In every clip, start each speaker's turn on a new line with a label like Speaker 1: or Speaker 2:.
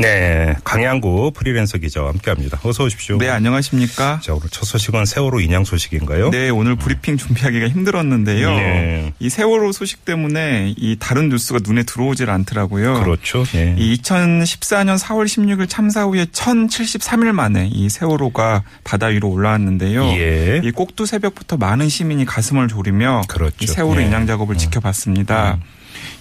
Speaker 1: 네, 강양구 프리랜서 기자와 함께합니다. 어서 오십시오.
Speaker 2: 네, 안녕하십니까?
Speaker 1: 자, 오늘 첫 소식은 세월호 인양 소식인가요?
Speaker 2: 네, 오늘 브리핑 준비하기가 힘들었는데요.
Speaker 1: 네.
Speaker 2: 이 세월호 소식 때문에 이 다른 뉴스가 눈에 들어오질 않더라고요.
Speaker 1: 그렇죠. 예.
Speaker 2: 이 2014년 4월 16일 참사 후에 1073일 만에 이 세월호가 바다 위로 올라왔는데요.
Speaker 1: 예.
Speaker 2: 이 꼭두 새벽부터 많은 시민이 가슴을 졸이며
Speaker 1: 그렇죠.
Speaker 2: 이 세월호
Speaker 1: 예.
Speaker 2: 인양 작업을 지켜봤습니다.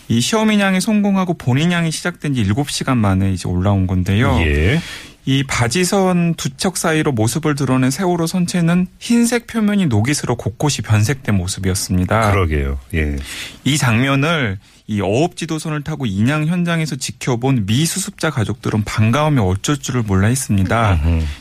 Speaker 2: 이 시험 인양이 성공하고 본 인양이 시작된 지 7시간 만에 이제 올라온 건데요.
Speaker 1: 예.
Speaker 2: 이 바지선 두 척 사이로 모습을 드러낸 세월호 선체는 흰색 표면이 녹이스로 곳곳이 변색된 모습이었습니다.
Speaker 1: 그러게요. 예.
Speaker 2: 이 장면을 이 어업지도선을 타고 인양 현장에서 지켜본 미수습자 가족들은 반가움에 어쩔 줄을 몰라 했습니다.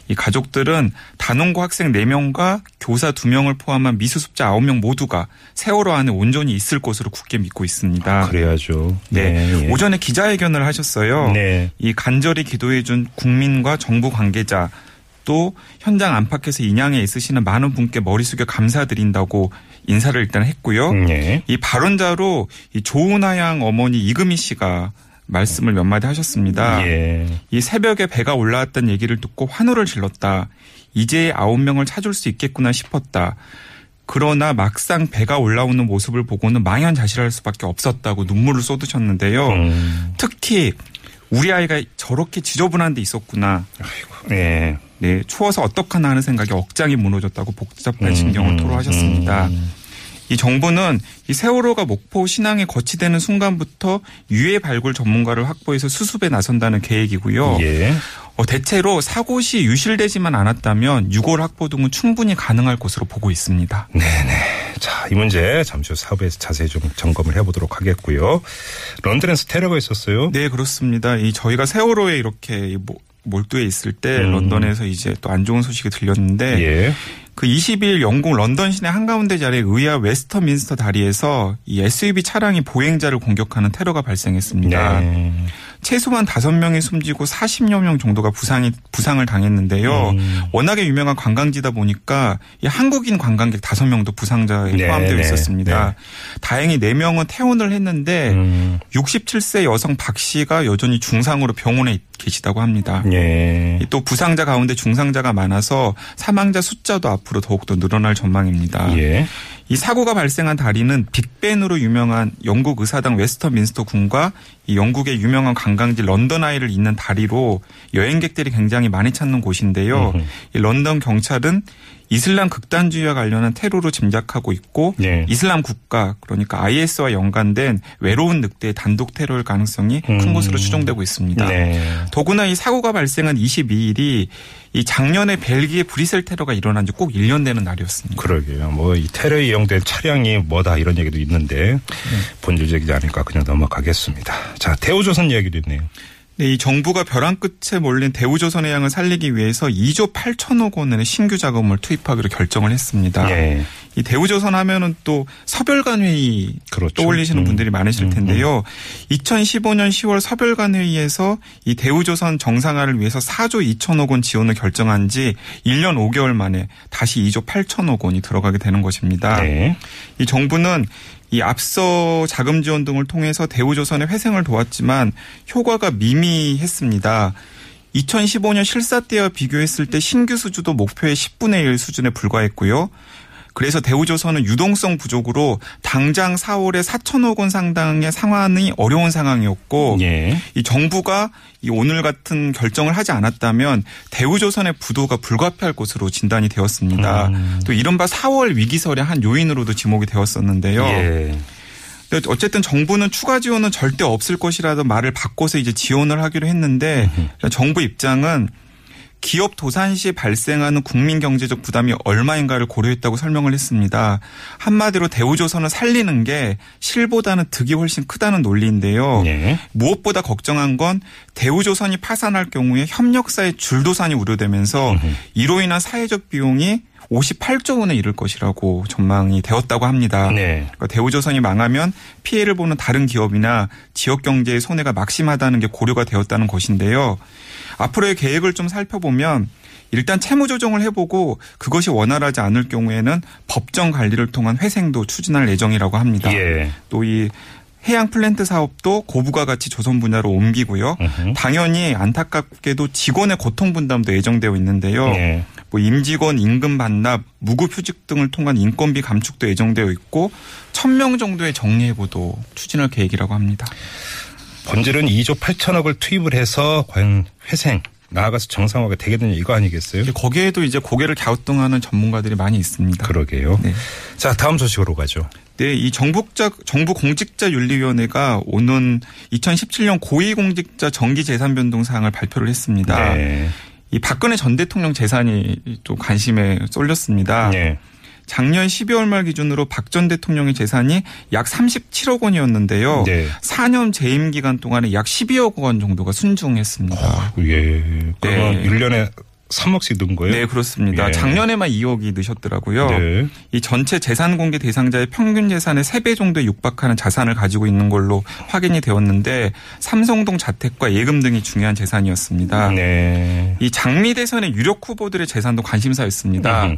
Speaker 2: 이 가족들은 단원고 학생 4명과 교사 2명을 포함한 미수습자 9명 모두가 세월호 안에 온전히 있을 것으로 굳게 믿고 있습니다.
Speaker 1: 그래야죠.
Speaker 2: 네.
Speaker 1: 예.
Speaker 2: 오전에 기자회견을 하셨어요.
Speaker 1: 네.
Speaker 2: 이 간절히 기도해준 국민과 정부 관계자 또 현장 안팎에서 인양에 있으시는 많은 분께 머리 숙여 감사드린다고 인사를 일단 했고요.
Speaker 1: 음, 예.
Speaker 2: 이 발언자로 이 조은하 양 어머니 이금희 씨가 말씀을 몇 마디 하셨습니다.
Speaker 1: 예.
Speaker 2: 이 새벽에 배가 올라왔다는 얘기를 듣고 환호를 질렀다. 이제 아홉 명을 찾을 수 있겠구나 싶었다. 그러나 막상 배가 올라오는 모습을 보고는 망연자실할 수밖에 없었다고 눈물을 쏟으셨는데요.
Speaker 1: 음.
Speaker 2: 특히 우리 아이가 저렇게 지저분한 데 있었구나.
Speaker 1: 아이고. 예.
Speaker 2: 네, 추워서 어떡하나 하는 생각이 억장이 무너졌다고 복잡한
Speaker 1: 음,
Speaker 2: 심경을
Speaker 1: 음,
Speaker 2: 토로하셨습니다.
Speaker 1: 음.
Speaker 2: 이 정부는 이 세월호가 목포 신항에 거치되는 순간부터 유해 발굴 전문가를 확보해서 수습에 나선다는 계획이고요.
Speaker 1: 예.
Speaker 2: 어, 대체로 사고 시 유실되지만 않았다면 유골 확보 등은 충분히 가능할 것으로 보고 있습니다.
Speaker 1: 네네. 자, 이 문제 잠시 후 사업에서 자세히 좀 점검을 해보도록 하겠고요. 런던에서 테러가 있었어요.
Speaker 2: 네, 그렇습니다. 이 저희가 세월호에 이렇게 모- 몰두해 있을 때
Speaker 1: 음.
Speaker 2: 런던에서 이제 또 안 좋은 소식이 들렸는데
Speaker 1: 예.
Speaker 2: 그 22일 영국 런던 시내 한가운데 자리의 의아 웨스터민스터 다리에서 이 SUV 차량이 보행자를 공격하는 테러가 발생했습니다.
Speaker 1: 네.
Speaker 2: 최소한 5명이 숨지고 40여 명 정도가 부상이 부상을 당했는데요.
Speaker 1: 음.
Speaker 2: 워낙에 유명한 관광지다 보니까 이 한국인 관광객 5명도 부상자에
Speaker 1: 네,
Speaker 2: 포함되어
Speaker 1: 네,
Speaker 2: 있었습니다. 다행히 4명은 퇴원을 했는데
Speaker 1: 음.
Speaker 2: 67세 여성 박 씨가 여전히 중상으로 병원에 계시다고 합니다.
Speaker 1: 예.
Speaker 2: 또 부상자 가운데 중상자가 많아서 사망자 숫자도 앞으로 더욱더 늘어날 전망입니다.
Speaker 1: 예.
Speaker 2: 이 사고가 발생한 다리는 빅벤으로 유명한 영국 의사당 웨스터민스터 궁과 이 영국의 유명한 관광지 런던 아이를 잇는 다리로 여행객들이 굉장히 많이 찾는 곳인데요. 이 런던 경찰은 이슬람 극단주의와 관련한 테러로 짐작하고 있고
Speaker 1: 네.
Speaker 2: 이슬람 국가 그러니까 IS와 연관된 외로운 늑대의 단독 테러일 가능성이 큰
Speaker 1: 음.
Speaker 2: 것으로 추정되고 있습니다.
Speaker 1: 네.
Speaker 2: 더구나 이 사고가 발생한 22일이 이 작년에 벨기에 브리셀 테러가 일어난 지 꼭 1년 되는 날이었습니다.
Speaker 1: 그러게요. 뭐 이 테러에 이용된 차량이 뭐다 이런 얘기도 있는데 본질적이지 않으니까 그냥 넘어가겠습니다. 자, 대우조선 이야기도 있네요.
Speaker 2: 네, 이 정부가 벼랑 끝에 몰린 대우조선의 양을 살리기 위해서 2조 8천억 원의 신규 자금을 투입하기로 결정을 했습니다.
Speaker 1: 예.
Speaker 2: 이 대우조선 하면은 또 서별관 회의
Speaker 1: 그렇죠.
Speaker 2: 떠올리시는
Speaker 1: 음.
Speaker 2: 분들이 많으실
Speaker 1: 음,
Speaker 2: 텐데요. 2015년 10월 서별관 회의에서 이 대우조선 정상화를 위해서 4조 2천억 원 지원을 결정한 지 1년 5개월 만에 다시 2조 8천억 원이 들어가게 되는 것입니다.
Speaker 1: 네.
Speaker 2: 이 정부는 이 앞서 자금 지원 등을 통해서 대우조선의 회생을 도왔지만 효과가 미미했습니다. 2015년 실사 때와 비교했을 때 신규 수주도 목표의 10분의 1 수준에 불과했고요. 그래서 대우조선은 유동성 부족으로 당장 4월에 4천억 원 상당의 상환이 어려운 상황이었고
Speaker 1: 예.
Speaker 2: 이 정부가 이 오늘 같은 결정을 하지 않았다면 대우조선의 부도가 불가피할 것으로 진단이 되었습니다.
Speaker 1: 음.
Speaker 2: 또 이른바 4월 위기설의 한 요인으로도 지목이 되었었는데요.
Speaker 1: 예.
Speaker 2: 어쨌든 정부는 추가 지원은 절대 없을 것이라도 말을 바꿔서 이제 지원을 하기로 했는데 정부 입장은 기업 도산 시 발생하는 국민 경제적 부담이 얼마인가를 고려했다고 설명을 했습니다. 한마디로 대우조선을 살리는 게 실보다는 득이 훨씬 크다는 논리인데요.
Speaker 1: 예.
Speaker 2: 무엇보다 걱정한 건 대우조선이 파산할 경우에 협력사의 줄도산이 우려되면서 이로 인한 사회적 비용이 58조 원에 이를 것이라고 전망이 되었다고 합니다.
Speaker 1: 네.
Speaker 2: 그러니까 대우조선이 망하면 피해를 보는 다른 기업이나 지역 경제의 손해가 막심하다는 게 고려가 되었다는 것인데요. 앞으로의 계획을 좀 살펴보면 일단 채무 조정을 해보고 그것이 원활하지 않을 경우에는 법정 관리를 통한 회생도 추진할 예정이라고 합니다.
Speaker 1: 예.
Speaker 2: 또이 해양 플랜트 사업도 고부가 가치 조선 분야로 옮기고요.
Speaker 1: 음흠.
Speaker 2: 당연히 안타깝게도 직원의 고통 분담도 예정되어 있는데요.
Speaker 1: 예.
Speaker 2: 뭐 임직원 임금 반납, 무급휴직 등을 통한 인건비 감축도 예정되어 있고 1000명 정도의 정리해고도 추진할 계획이라고 합니다.
Speaker 1: 본질은 2조 8천억을 투입을 해서 과연 회생 나아가서 정상화가 되겠느냐 이거 아니겠어요?
Speaker 2: 거기에도 이제 고개를 갸우뚱하는 전문가들이 많이 있습니다.
Speaker 1: 그러게요.
Speaker 2: 네.
Speaker 1: 자 다음 소식으로 가죠.
Speaker 2: 네, 이 정부자 정부 공직자 윤리위원회가 오는 2017년 고위공직자 정기 재산 변동 사항을 발표를 했습니다.
Speaker 1: 네.
Speaker 2: 이 박근혜 전 대통령 재산이 또 관심에 쏠렸습니다.
Speaker 1: 네.
Speaker 2: 작년 12월 말 기준으로 박 전 대통령의 재산이 약 37억 원이었는데요.
Speaker 1: 네.
Speaker 2: 4년 재임 기간 동안에 약 12억 원 정도가 순중했습니다.
Speaker 1: 예. 그러면
Speaker 2: 네.
Speaker 1: 1년에 3억씩 든 거예요?
Speaker 2: 네, 그렇습니다.
Speaker 1: 예.
Speaker 2: 작년에만 2억이 넣으셨더라고요.
Speaker 1: 네.
Speaker 2: 이 전체 재산 공개 대상자의 평균 재산의 3배 정도에 육박하는 자산을 가지고 있는 걸로 확인이 되었는데 삼성동 자택과 예금 등이 중요한 재산이었습니다.
Speaker 1: 네.
Speaker 2: 이 장미 대선의 유력 후보들의 재산도 관심사였습니다.
Speaker 1: 음흠.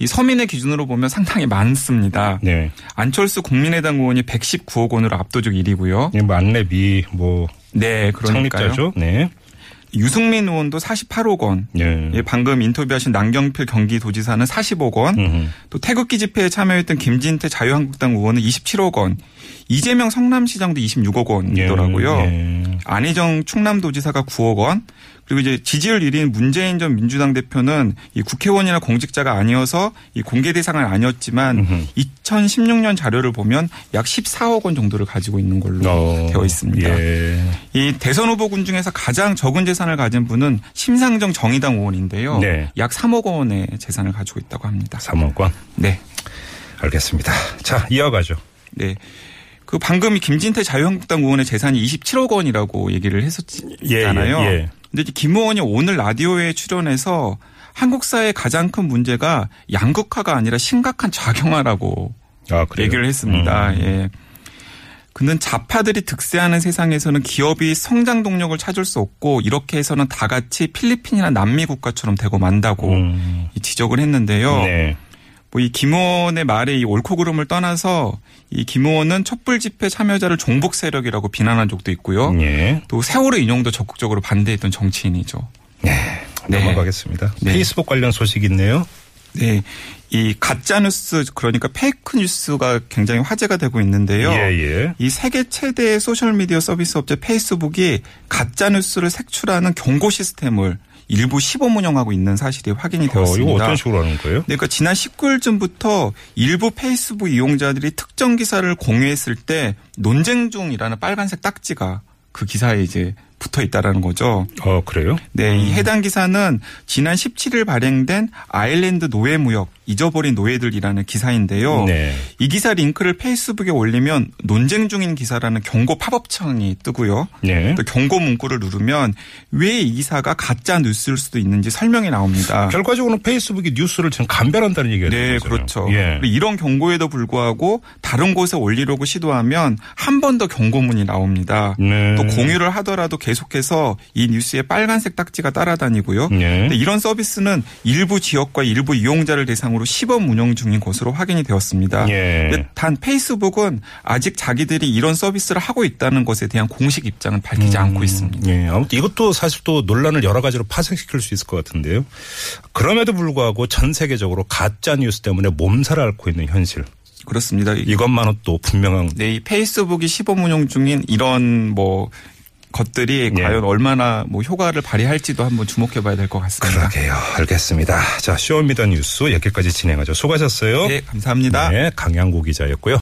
Speaker 2: 이 서민의 기준으로 보면 상당히 많습니다.
Speaker 1: 네.
Speaker 2: 안철수 국민의당 의원이 119억 원으로 압도적 1위고요.
Speaker 1: 예, 뭐 안내비 뭐
Speaker 2: 네, 그러니까요.
Speaker 1: 창립자죠. 네.
Speaker 2: 유승민 의원도 48억 원.
Speaker 1: 네.
Speaker 2: 예, 방금 인터뷰하신 남경필 경기도지사는 40억 원.
Speaker 1: 음흠.
Speaker 2: 또 태극기 집회에 참여했던 김진태 자유한국당 의원은 27억 원. 이재명 성남시장도 26억 원이더라고요.
Speaker 1: 예.
Speaker 2: 안희정 충남도지사가 9억 원. 그리고 이제 지지율 1위인 문재인 전 민주당 대표는 이 국회의원이나 공직자가 아니어서 이 공개 대상은 아니었지만
Speaker 1: 음흠.
Speaker 2: 2016년 자료를 보면 약 14억 원 정도를 가지고 있는 걸로
Speaker 1: 어,
Speaker 2: 되어 있습니다.
Speaker 1: 예.
Speaker 2: 이 대선 후보군 중에서 가장 적은 재산을 가진 분은 심상정 정의당 의원인데요.
Speaker 1: 네.
Speaker 2: 약 3억 원의 재산을 가지고 있다고 합니다.
Speaker 1: 3억 원.
Speaker 2: 네.
Speaker 1: 알겠습니다. 자, 이어가죠.
Speaker 2: 네. 그 방금 이 김진태 자유한국당 의원의 재산이 27억 원이라고 얘기를 했었잖아요.
Speaker 1: 예, 예, 예.
Speaker 2: 근데 이제 김 의원이 오늘 라디오에 출연해서 한국 사회의 가장 큰 문제가 양극화가 아니라 심각한 좌경화라고
Speaker 1: 아?
Speaker 2: 얘기를 했습니다.
Speaker 1: 음.
Speaker 2: 예. 그는 자파들이 득세하는 세상에서는 기업이 성장 동력을 찾을 수 없고 이렇게 해서는 다 같이 필리핀이나 남미 국가처럼 되고 만다고
Speaker 1: 음.
Speaker 2: 이 지적을 했는데요.
Speaker 1: 네.
Speaker 2: 뭐 이 김의원의 말에 이 옳고 그름을 떠나서 이 김의원은 촛불 집회 참여자를 종북 세력이라고 비난한 적도 있고요.
Speaker 1: 예.
Speaker 2: 또 세월호 인용도 적극적으로 반대했던 정치인이죠.
Speaker 1: 네.
Speaker 2: 네.
Speaker 1: 넘어가겠습니다.
Speaker 2: 네.
Speaker 1: 페이스북 관련 소식 있네요.
Speaker 2: 네. 이 가짜 뉴스 그러니까 fake news가 굉장히 화제가 되고 있는데요.
Speaker 1: 예, 예.
Speaker 2: 이 세계 최대의 소셜 미디어 서비스 업체 페이스북이 가짜 뉴스를 색출하는 경고 시스템을 일부 시범 운영하고 있는 사실이 확인이
Speaker 1: 어,
Speaker 2: 되었습니다.
Speaker 1: 이거 어떤 식으로 하는 거예요?
Speaker 2: 네, 그러니까 지난 19일쯤부터 일부 페이스북 이용자들이 특정 기사를 공유했을 때 논쟁 중이라는 빨간색 딱지가 그 기사에 이제 붙어 있다라는 거죠.
Speaker 1: 어, 그래요?
Speaker 2: 네, 이 해당 기사는 지난 17일 발행된 아일랜드 노예 무역 잊어버린 노예들이라는 기사인데요.
Speaker 1: 네.
Speaker 2: 이 기사 링크를 페이스북에 올리면 논쟁 중인 기사라는 경고 팝업창이 뜨고요.
Speaker 1: 네.
Speaker 2: 또 경고 문구를 누르면 왜 이 기사가 가짜 뉴스일 수도 있는지 설명이 나옵니다.
Speaker 1: 결과적으로는 페이스북이 뉴스를 지금 감별한다는 얘기가
Speaker 2: 네,
Speaker 1: 되는 거잖아요.
Speaker 2: 그렇죠.
Speaker 1: 예.
Speaker 2: 이런 경고에도 불구하고 다른 곳에 올리려고 시도하면 한 번 더 경고문이 나옵니다.
Speaker 1: 네.
Speaker 2: 또 공유를 하더라도 계속해서 이 뉴스에 빨간색 딱지가 따라다니고요.
Speaker 1: 네.
Speaker 2: 근데 이런 서비스는 일부 지역과 일부 이용자를 대상으로 시범 운영 중인 것으로 확인이 되었습니다.
Speaker 1: 예.
Speaker 2: 단 페이스북은 아직 자기들이 이런 서비스를 하고 있다는 것에 대한 공식 입장은 밝히지 않고 있습니다.
Speaker 1: 예, 아무튼 이것도 사실 또 논란을 여러 가지로 파생시킬 수 있을 것 같은데요. 그럼에도 불구하고 전 세계적으로 가짜 뉴스 때문에 몸살을 앓고 있는 현실.
Speaker 2: 그렇습니다.
Speaker 1: 이것만은 또 분명한
Speaker 2: 네, 이 페이스북이 시범 운영 중인 이런 뭐 것들이
Speaker 1: 예.
Speaker 2: 과연 얼마나 뭐 효과를 발휘할지도 한번 주목해 봐야 될 것 같습니다.
Speaker 1: 그러게요. 알겠습니다. 자, 쇼미더 뉴스 여기까지 진행하죠. 수고하셨어요.
Speaker 2: 네, 감사합니다.
Speaker 1: 네, 강양구 기자였고요.